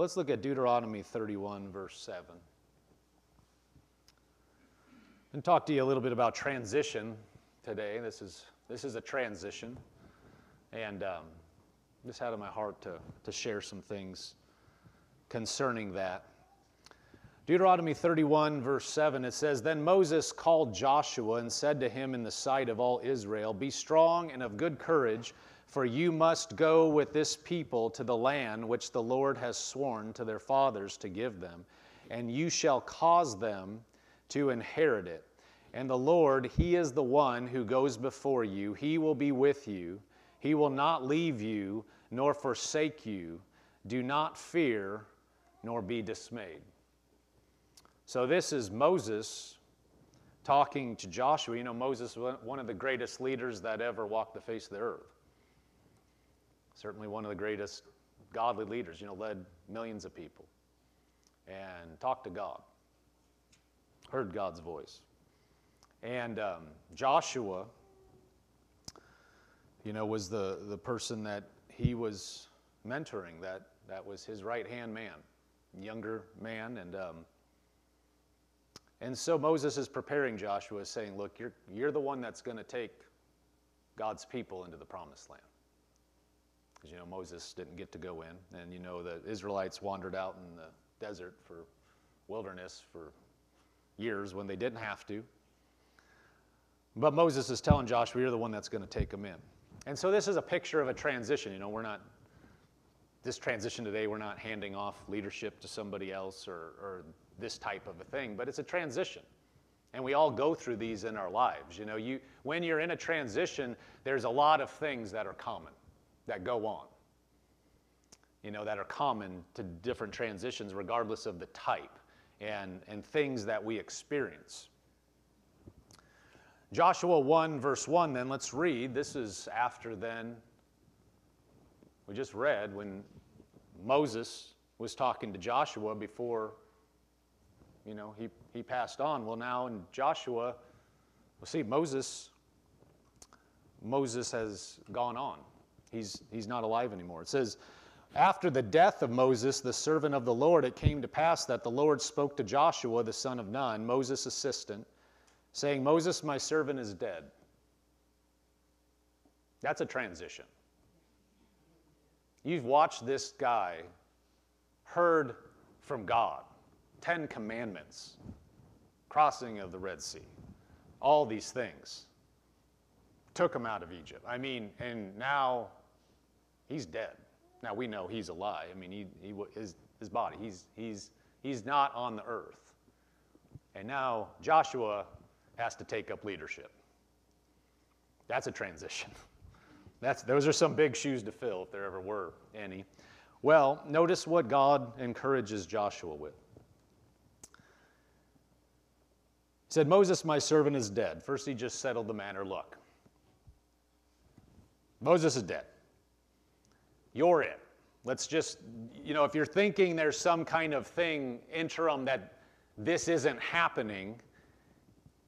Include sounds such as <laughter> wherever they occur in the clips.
Well, let's look at Deuteronomy 31, verse 7. And talk to you a little bit about transition today. This is, this is a transition. And um, just had in my heart to, to share some things concerning that. Deuteronomy 31, verse 7, it says, Then Moses called Joshua and said to him in the sight of all Israel, Be strong and of good courage, for you must go with this people to the land which the Lord has sworn to their fathers to give them, and you shall cause them to inherit it. And the Lord, He is the one who goes before you, He will be with you, He will not leave you nor forsake you. Do not fear nor be dismayed. So, this is Moses talking to Joshua. You know, Moses was one of the greatest leaders that ever walked the face of the earth. Certainly one of the greatest godly leaders, you know, led millions of people and talked to God, heard God's voice. And um, Joshua, you know, was the, the person that he was mentoring, that, that was his right hand man, younger man. And um, and so Moses is preparing Joshua, saying, Look, you're, you're the one that's going to take God's people into the promised land. You know, Moses didn't get to go in. And, you know, the Israelites wandered out in the desert for wilderness for years when they didn't have to. But Moses is telling Joshua, You're the one that's going to take them in. And so this is a picture of a transition. You know, we're not, this transition today, we're not handing off leadership to somebody else or, or this type of a thing, but it's a transition. And we all go through these in our lives. You know, you, when you're in a transition, there's a lot of things that are common that go on, you know, that are common to different transitions, regardless of the type and, and things that we experience. Joshua 1, verse 1, then let's read. This is after then, we just read when Moses was talking to Joshua before you know, he, he passed on. Well, now in Joshua, well, see, Moses, Moses has gone on. He's, he's not alive anymore. It says, after the death of Moses, the servant of the Lord, it came to pass that the Lord spoke to Joshua, the son of Nun, Moses' assistant, saying, Moses, my servant, is dead. That's a transition. You've watched this guy, heard from God. Ten Commandments, crossing of the Red Sea, all these things took him out of Egypt. I mean, and now he's dead. Now we know he's alive. I mean, he, he, his, his body, he's, he's, he's not on the earth. And now Joshua has to take up leadership. That's a transition. <laughs> That's, those are some big shoes to fill, if there ever were any. Well, notice what God encourages Joshua with. He said, Moses, my servant, is dead. First, he just settled the matter. Look, Moses is dead. You're it. Let's just, you know, if you're thinking there's some kind of thing interim that this isn't happening,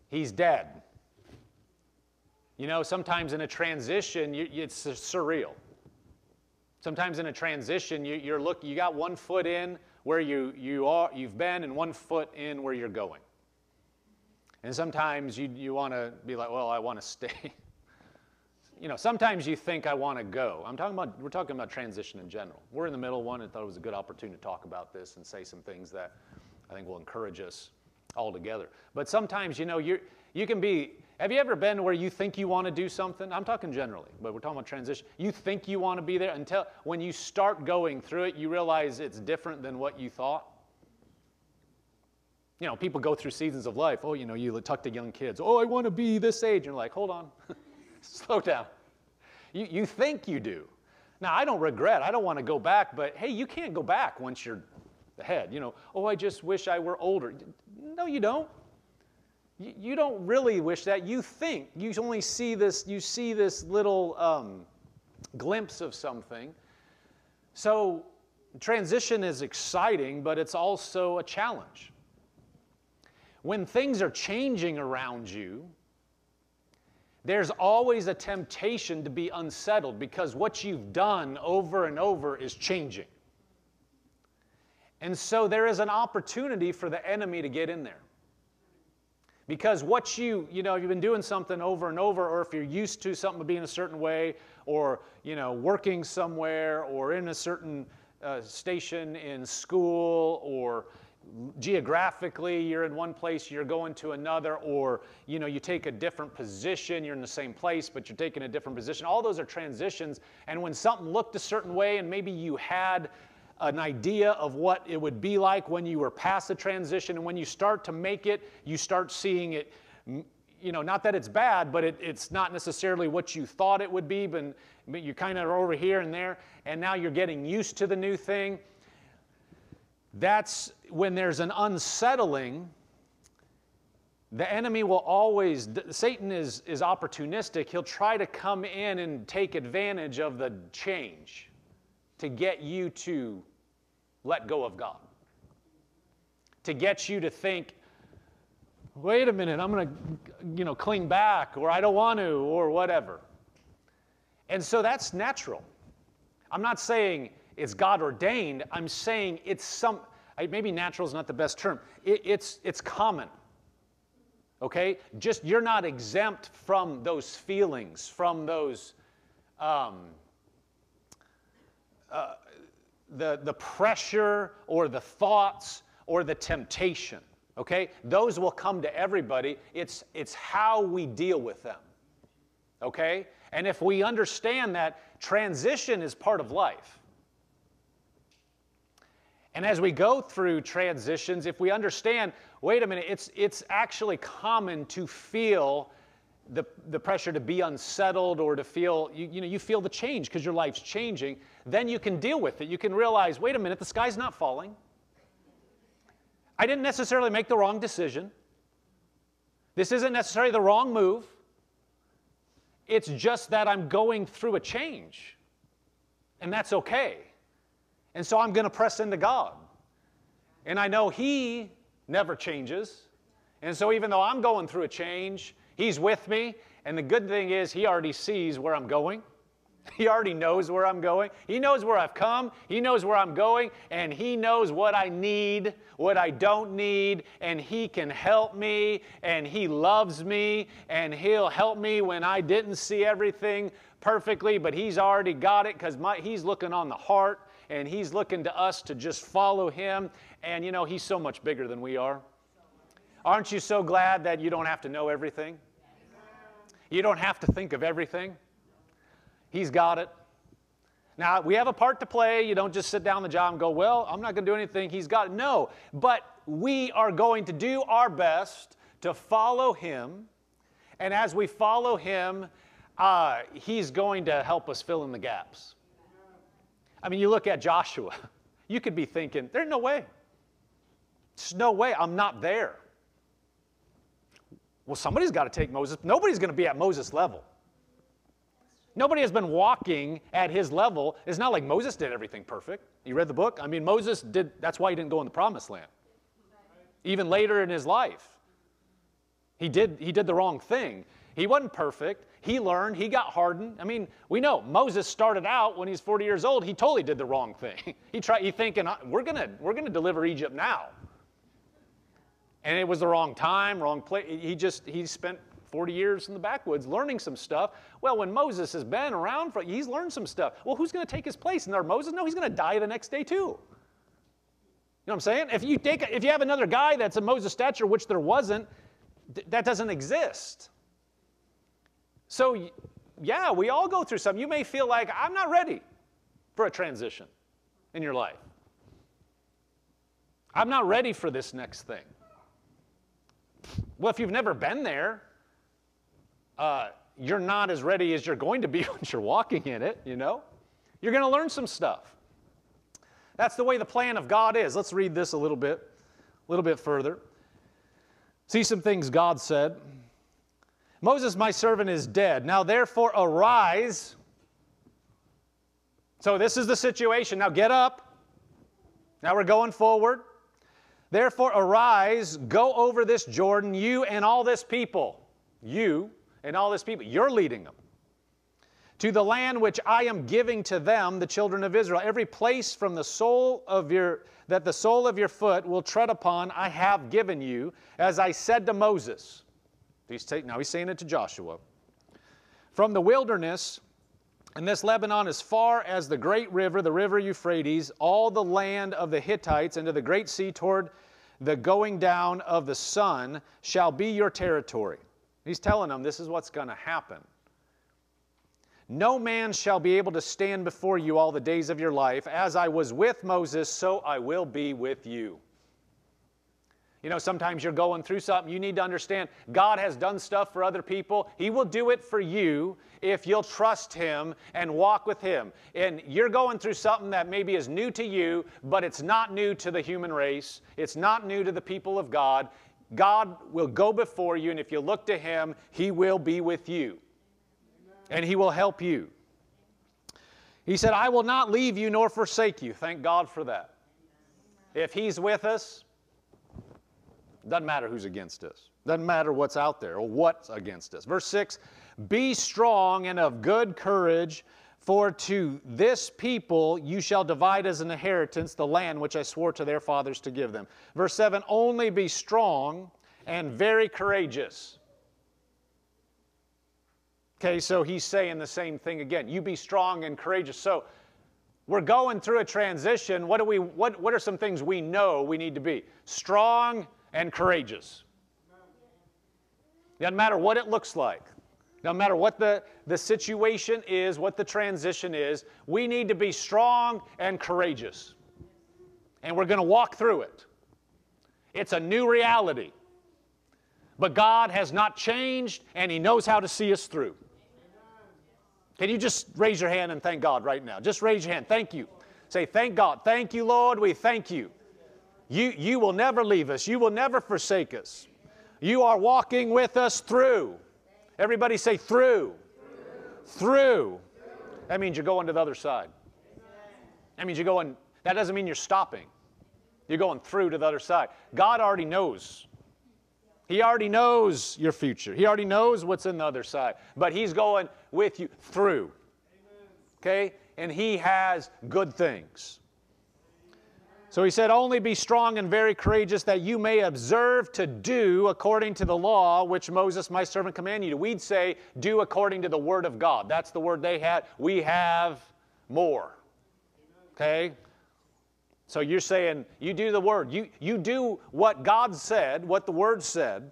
he's dead. You know, sometimes in a transition, you, it's surreal. Sometimes in a transition, you, you're look, you got one foot in where you, you are, you've been, and one foot in where you're going. And sometimes you, you want to be like, well, I want to <laughs> stay. You know, sometimes you think I want to go. I'm talking about, we're talking about transition in general. We're in the middle one and thought it was a good opportunity to talk about this and say some things that I think will encourage us all together. But sometimes, you know, you you can be, have you ever been where you think you want to do something? I'm talking generally, but we're talking about transition. You think you want to be there until when you start going through it, you realize it's different than what you thought you know, people go through seasons of life. Oh, you know, you talk to young kids. Oh, I want to be this age. And you're like, hold on, <laughs> <laughs> slow down. You, you think you do. Now, I don't regret. I don't want to go back, but hey, you can't go back once you're ahead. You know, oh, I just wish I were older. No, you don't. You, you don't really wish that. You think. You only see this, you see this little um, glimpse of something. So, transition is exciting, but it's also a challenge. When things are changing around you, there's always a temptation to be unsettled because what you've done over and over is changing. And so there is an opportunity for the enemy to get in there. Because what you, you know, you've been doing something over and over, or if you're used to something being a certain way, or, you know, working somewhere, or in a certain uh, station in school, or geographically you're in one place you're going to another or you know you take a different position you're in the same place but you're taking a different position. All those are transitions and when something looked a certain way and maybe you had an idea of what it would be like when you were past the transition and when you start to make it you start seeing it you know not that it's bad but it, it's not necessarily what you thought it would be but, but you kind of are over here and there and now you're getting used to the new thing that's when there's an unsettling, the enemy will always, Satan is, is opportunistic. He'll try to come in and take advantage of the change to get you to let go of God, to get you to think, wait a minute, I'm going to, you know, cling back, or I don't want to, or whatever. And so that's natural. I'm not saying it's God ordained. I'm saying it's some, maybe natural is not the best term. It, it's, it's common. Okay? Just you're not exempt from those feelings, from those, um, uh, the, the pressure or the thoughts or the temptation. Okay? Those will come to everybody. It's, it's how we deal with them. Okay? And if we understand that transition is part of life, and as we go through transitions, if we understand, wait a minute, it's, it's actually common to feel the, the pressure to be unsettled or to feel, you, you know, you feel the change because your life's changing, then you can deal with it. You can realize, wait a minute, the sky's not falling. I didn't necessarily make the wrong decision. This isn't necessarily the wrong move. It's just that I'm going through a change. And that's okay. And so I'm going to press into God. And I know He never changes. And so even though I'm going through a change, He's with me. And the good thing is, He already sees where I'm going. <laughs> He already knows where I'm going. He knows where I've come. He knows where I'm going. And He knows what I need, what I don't need. And He can help me. And He loves me. And He'll help me when I didn't see everything perfectly, but He's already got it because He's looking on the heart and He's looking to us to just follow Him. And you know, He's so much bigger than we are. Aren't you so glad that you don't have to know everything? You don't have to think of everything. He's got it. Now, we have a part to play. You don't just sit down the job and go, Well, I'm not going to do anything. He's got it. No, but we are going to do our best to follow Him. And as we follow Him, uh, He's going to help us fill in the gaps. I mean, you look at Joshua, <laughs> you could be thinking, there's no way. There's no way. I'm not there. Well, somebody's got to take Moses. Nobody's going to be at Moses' level. Nobody has been walking at his level. It's not like Moses did everything perfect. You read the book? I mean, Moses did, that's why he didn't go in the promised land. Even later in his life, he did, he did the wrong thing. He wasn't perfect. He learned, he got hardened. I mean, we know Moses started out when he's 40 years old, he totally did the wrong thing. <laughs> he tried, he thinking, we're gonna, we're gonna deliver Egypt now. And it was the wrong time, wrong place. He just, he spent 40 years in the backwoods learning some stuff. Well, when Moses has been around, for, he's learned some stuff. Well, who's to take his place? And there Moses? No, he's to die the next day too. You know what I'm saying? If you, take, if you have another guy that's a Moses stature, which there wasn't, that doesn't exist. So, yeah, we all go through some. You may feel like, I'm not ready for a transition in your life. I'm not ready for this next thing. Well, if you've never been there, uh, you're not as ready as you're going to be <laughs> once you're walking in it, you know? You're going to learn some stuff. That's the way the plan of God is. Let's read this a little bit, a little bit further. See some things God said. Moses, my servant, is dead. Now therefore arise. So this is the situation. Now get up. Now we're going forward. Therefore arise, go over this Jordan, you and all this people. You and all this people. You're leading them. to the land which I am giving to them, the children of Israel. Every place from the sole of your that the sole of your foot will tread upon, I have given you, as I said to Moses. He's take, now he's saying it to Joshua. From the wilderness, and this Lebanon as far as the great river, the river Euphrates, all the land of the Hittites, into the great sea toward the going down of the sun, shall be your territory. He's telling them this is what's going to happen. No man shall be able to stand before you all the days of your life. As I was with Moses, so I will be with you. You know, sometimes you're going through something. You need to understand God has done stuff for other people. He will do it for you if you'll trust Him and walk with Him. And you're going through something that maybe is new to you, but it's not new to the human race. It's not new to the people of God. God will go before you, and if you look to Him, He will be with you. And He will help you. He said, I will not leave you nor forsake you. Thank God for that. If He's with us, doesn't matter who's against us. Doesn't matter what's out there or what's against us. Verse 6 Be strong and of good courage, for to this people you shall divide as an inheritance the land which I swore to their fathers to give them. Verse 7 Only be strong and very courageous. Okay, so he's saying the same thing again. You be strong and courageous. So we're going through a transition. What, do we, what, what are some things we know we need to be? Strong and courageous. Doesn't matter what it looks like. No matter what the, the situation is, what the transition is, we need to be strong and courageous. And we're going to walk through it. It's a new reality. But God has not changed, and He knows how to see us through. Can you just raise your hand and thank God right now? Just raise your hand. Thank you. Say, Thank God. Thank you, Lord. We thank you. You, you will never leave us, you will never forsake us. You are walking with us through. Everybody say, through. Through. through. That means you're going to the other side. That means you're going, that doesn't mean you're stopping. You're going through to the other side. God already knows. He already knows your future. He already knows what's in the other side. But He's going with you through. Okay? And He has good things. So he said, Only be strong and very courageous that you may observe to do according to the law which Moses, my servant, commanded you. To. We'd say, Do according to the word of God. That's the word they had. We have more. Okay? So you're saying, You do the word. You, you do what God said, what the word said.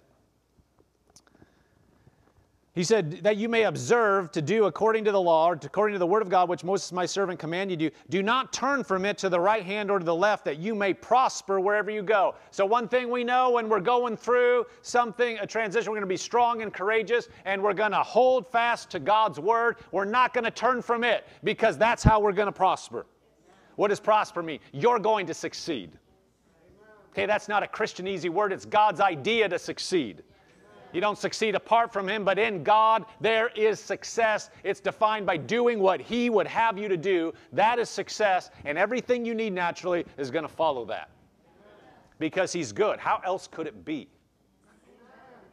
He said, That you may observe to do according to the law, or according to the word of God, which Moses my servant commanded you. Do not turn from it to the right hand or to the left, that you may prosper wherever you go. So, one thing we know when we're going through something, a transition, we're going to be strong and courageous, and we're going to hold fast to God's word. We're not going to turn from it, because that's how we're going to prosper. What does prosper mean? You're going to succeed. Okay, that's not a Christian easy word, it's God's idea to succeed. You don't succeed apart from Him, but in God there is success. It's defined by doing what He would have you to do. That is success, and everything you need naturally is going to follow that. Because He's good. How else could it be?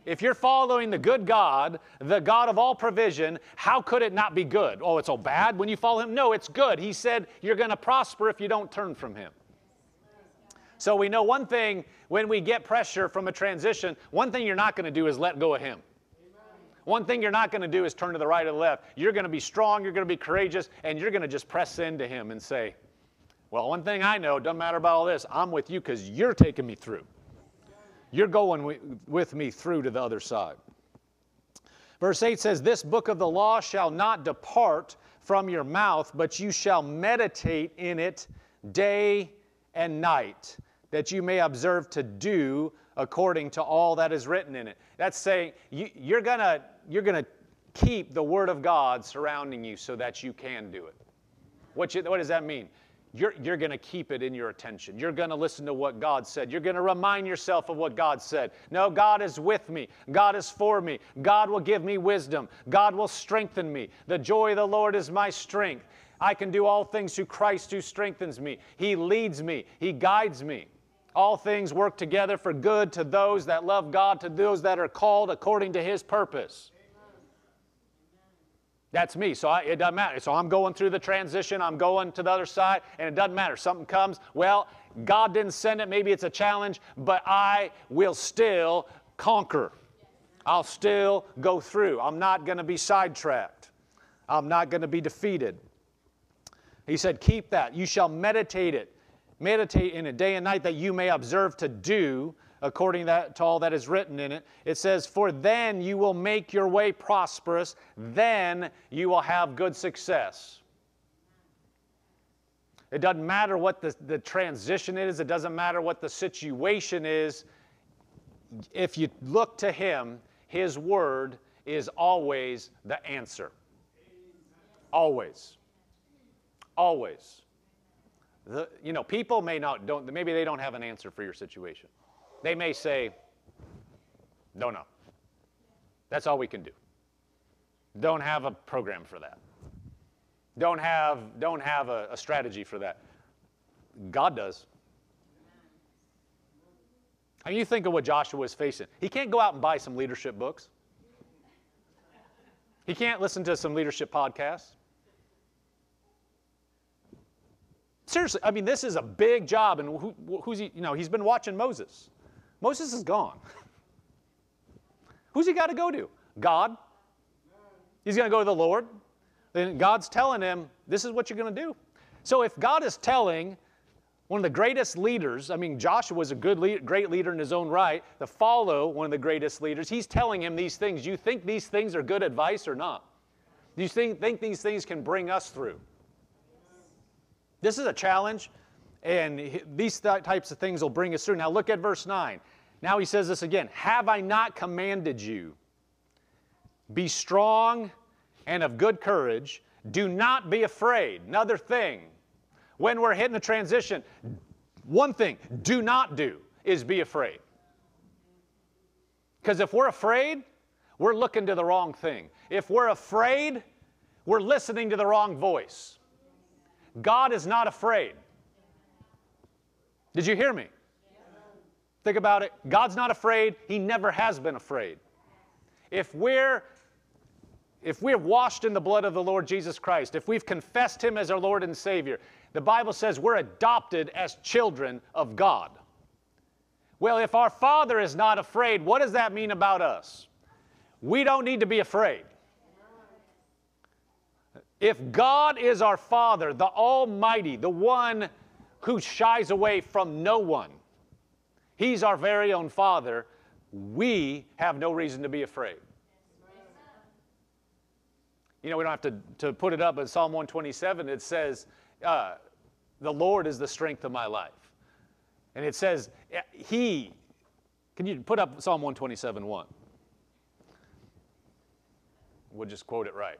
If you're following the good God, the God of all provision, how could it not be good? Oh, it's all bad when you follow Him? No, it's good. He said you're going to prosper if you don't turn from Him. So we know one thing when we get pressure from a transition, one thing you're not going to do is let go of Him. One thing you're not going to do is turn to the right or the left. You're going to be strong, you're going to be courageous, and you're going to just press into Him and say, Well, one thing I know, doesn't matter about all this, I'm with you because you're taking me through. You're going with me through to the other side. Verse 8 says, This book of the law shall not depart from your mouth, but you shall meditate in it day and night that you may observe to do according to all that is written in it. That's saying you, are gonna you're gonna keep the Word of God surrounding you so that you can do it. What, you, what does that mean? You're, you're going to keep it in your attention. You're going to listen to what God said. You're going to remind yourself of what God said. No, God is with me. God is for me. God will give me wisdom. God will strengthen me. The joy of the Lord is my strength. I can do all things through Christ who strengthens me. He leads me, He guides me. All things work together for good to those that love God, to those that are called according to His purpose. That's me. So I, it doesn't matter. So I'm going through the transition. I'm going to the other side, and it doesn't matter. Something comes. Well, God didn't send it. Maybe it's a challenge, but I will still conquer. I'll still go through. I'm not going to be sidetracked. I'm not going to be defeated. He said, Keep that. You shall meditate it. Meditate in it day and night that you may observe to do according to all that is written in it. It says, For then you will make your way prosperous, then you will have good success. It doesn't matter what the, the transition is, it doesn't matter what the situation is. If you look to Him, His Word is always the answer. Always. Always. The, you know, people may not, don't, maybe they don't have an answer for your situation. They may say, don't know. That's all we can do. Don't have a program for that. Don't have, don't have a, a strategy for that. God does. Mean, you think of what Joshua is facing. He can't go out and buy some leadership books. He can't listen to some leadership podcasts. Seriously, I mean, this is a big job, and who, who's he? You know, he's been watching Moses. Moses is gone. <laughs> Who's he got to go to? God. He's going to go to the Lord. Then God's telling him, this is what you're going to do. So if God is telling one of the greatest leaders, I mean, Joshua was a good, lead, great leader in his own right, to follow one of the greatest leaders, he's telling him these things. You think these things are good advice or not? Do you think, think these things can bring us through? This is a challenge and these types of things will bring us through. Now look at verse 9. Now he says this again Have I not commanded you? Be strong and of good courage. Do not be afraid. Another thing, when we're hitting a transition, one thing do not do is be afraid. Because if we're afraid, we're looking to the wrong thing. If we're afraid, we're listening to the wrong voice. God is not afraid. Did you hear me? Think about it. God's not afraid. He never has been afraid. If we're if we're washed in the blood of the Lord Jesus Christ, if we've confessed him as our Lord and Savior, the Bible says we're adopted as children of God. Well, if our Father is not afraid, what does that mean about us? We don't need to be afraid. If God is our Father, the Almighty, the one who shies away from no one. He's our very own Father. We have no reason to be afraid. You know, we don't have to, to put it up, but Psalm 127, it says, uh, The Lord is the strength of my life. And it says, He, can you put up Psalm 127 1? We'll just quote it right.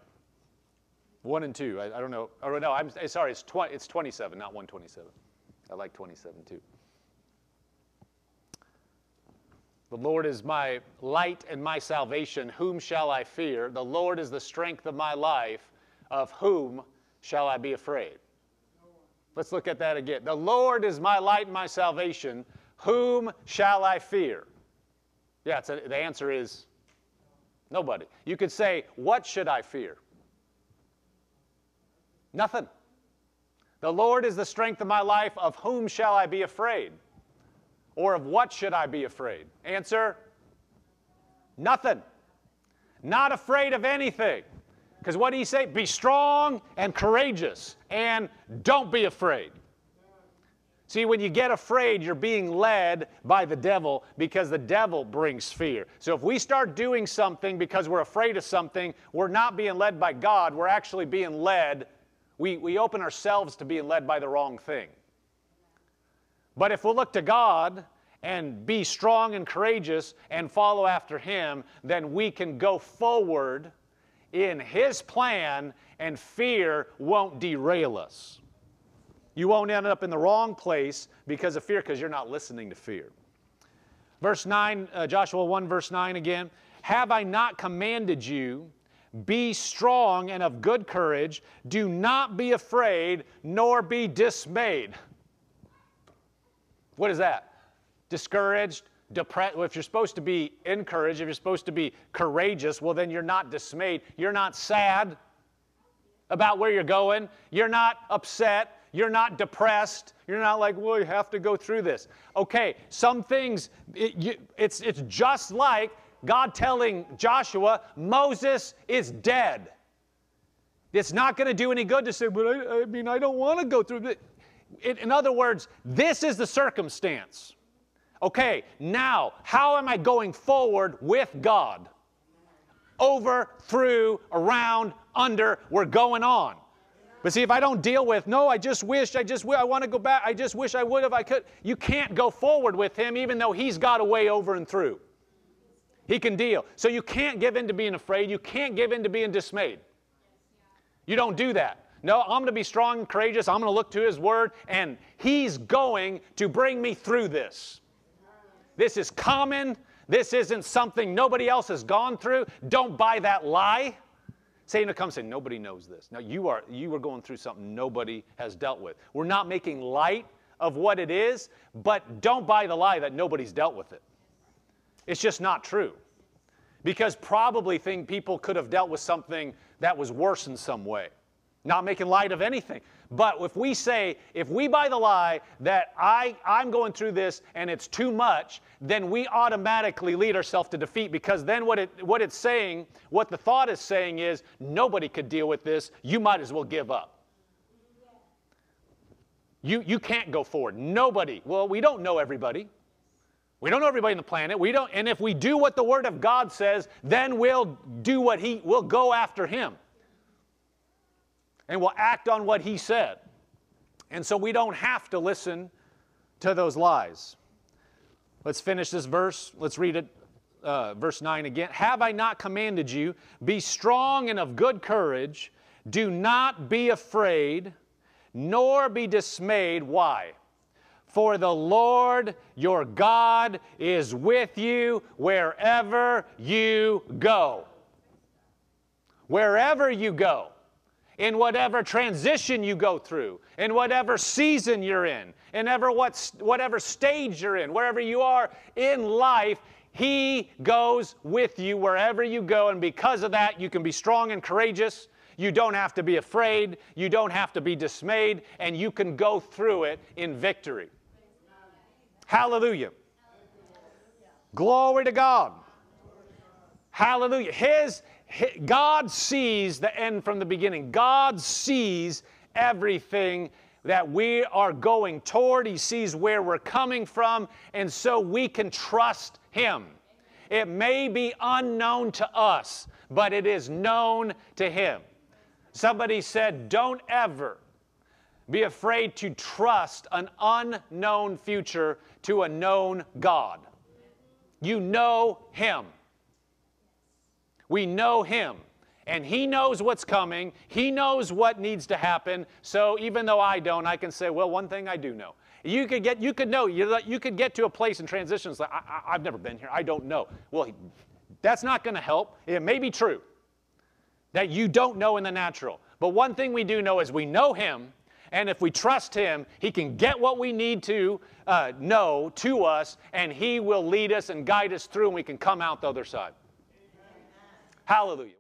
One and two. I, I don't know. Oh, no, I'm eh, sorry. It's, tw- it's 27, not 127. I like 27 too. The Lord is my light and my salvation. Whom shall I fear? The Lord is the strength of my life. Of whom shall I be afraid? Let's look at that again. The Lord is my light and my salvation. Whom shall I fear? Yeah, a, the answer is nobody. You could say, What should I fear? Nothing. The Lord is the strength of my life. Of whom shall I be afraid? Or of what should I be afraid? Answer nothing. Not afraid of anything. Because what you say? Be strong and courageous and don't be afraid. See, when you get afraid, you're being led by the devil because the devil brings fear. So if we start doing something because we're afraid of something, we're not being led by God, we're actually being led we, we open ourselves to being led by the wrong thing. But if we'll look to God and be strong and courageous and follow after Him, then we can go forward in His plan and fear won't derail us. You won't end up in the wrong place because of fear, because you're not listening to fear. Verse 9, uh, Joshua 1, verse 9 again. Have I not commanded you? Be strong and of good courage. Do not be afraid, nor be dismayed. What is that? Discouraged, depressed. Well, if you're supposed to be encouraged, if you're supposed to be courageous, well, then you're not dismayed. You're not sad. about where you're going. You're not upset. You're not depressed. You're not like, well, you have to go through this. Okay, some things, it, you, it's, it's just like God telling Joshua, Moses is dead. It's not going to do any good to say, but I, I mean, I don't want to go through it. In other words, this is the circumstance. Okay, now, how am I going forward with God? Over, through, around, under, we're going on. But see, if I don't deal with, no, I just wish, I just, I want to go back, I just wish I would have, I could, you can't go forward with Him even though He's got a way over and through. He can deal. So you can't give in to being afraid. You can't give in to being dismayed. You don't do that. No, I'm going to be strong and courageous. I'm going to look to His Word, and He's going to bring me through this. This is common. This isn't something nobody else has gone through. Don't buy that lie. Satan will come say, nobody knows this. Now you are you are going through something nobody has dealt with. We're not making light of what it is, but don't buy the lie that nobody's dealt with it. It's just not true. Because probably think people could have dealt with something that was worse in some way. Not making light of anything. But if we say, if we buy the lie that I, I'm going through this and it's too much, then we automatically lead ourselves to defeat because then what, it, what it's saying, what the thought is saying is, nobody could deal with this. You might as well give up. You, you can't go forward. Nobody. Well, we don't know everybody. We don't know everybody on the planet. We don't, and if we do what the Word of God says, then we'll do what He, we'll go after Him. And we'll act on what He said. And so we don't have to listen to those lies. Let's finish this verse. Let's read it, uh, verse 9 again. Have I not commanded you? Be strong and of good courage. Do not be afraid, nor be dismayed. Why? For the Lord your God is with you wherever you go. Wherever you go, in whatever transition you go through, in whatever season you're in, in ever what, whatever stage you're in, wherever you are in life, He goes with you wherever you go. And because of that, you can be strong and courageous. You don't have to be afraid. You don't have to be dismayed. And you can go through it in victory. Hallelujah. Glory to God. Hallelujah. His, his, God sees the end from the beginning. God sees everything that we are going toward. He sees where we're coming from, and so we can trust Him. It may be unknown to us, but it is known to Him. Somebody said, Don't ever be afraid to trust an unknown future to a known God. You know Him. We know Him. And He knows what's coming. He knows what needs to happen. So even though I don't, I can say, well, one thing I do know. You could get, you could know, you, could get to a place in transitions like, I, I've never been here. I don't know. Well, that's not going to help. It may be true that you don't know in the natural. But one thing we do know is we know Him and if we trust Him, He can get what we need to uh, know to us, and He will lead us and guide us through, and we can come out the other side. Amen. Hallelujah.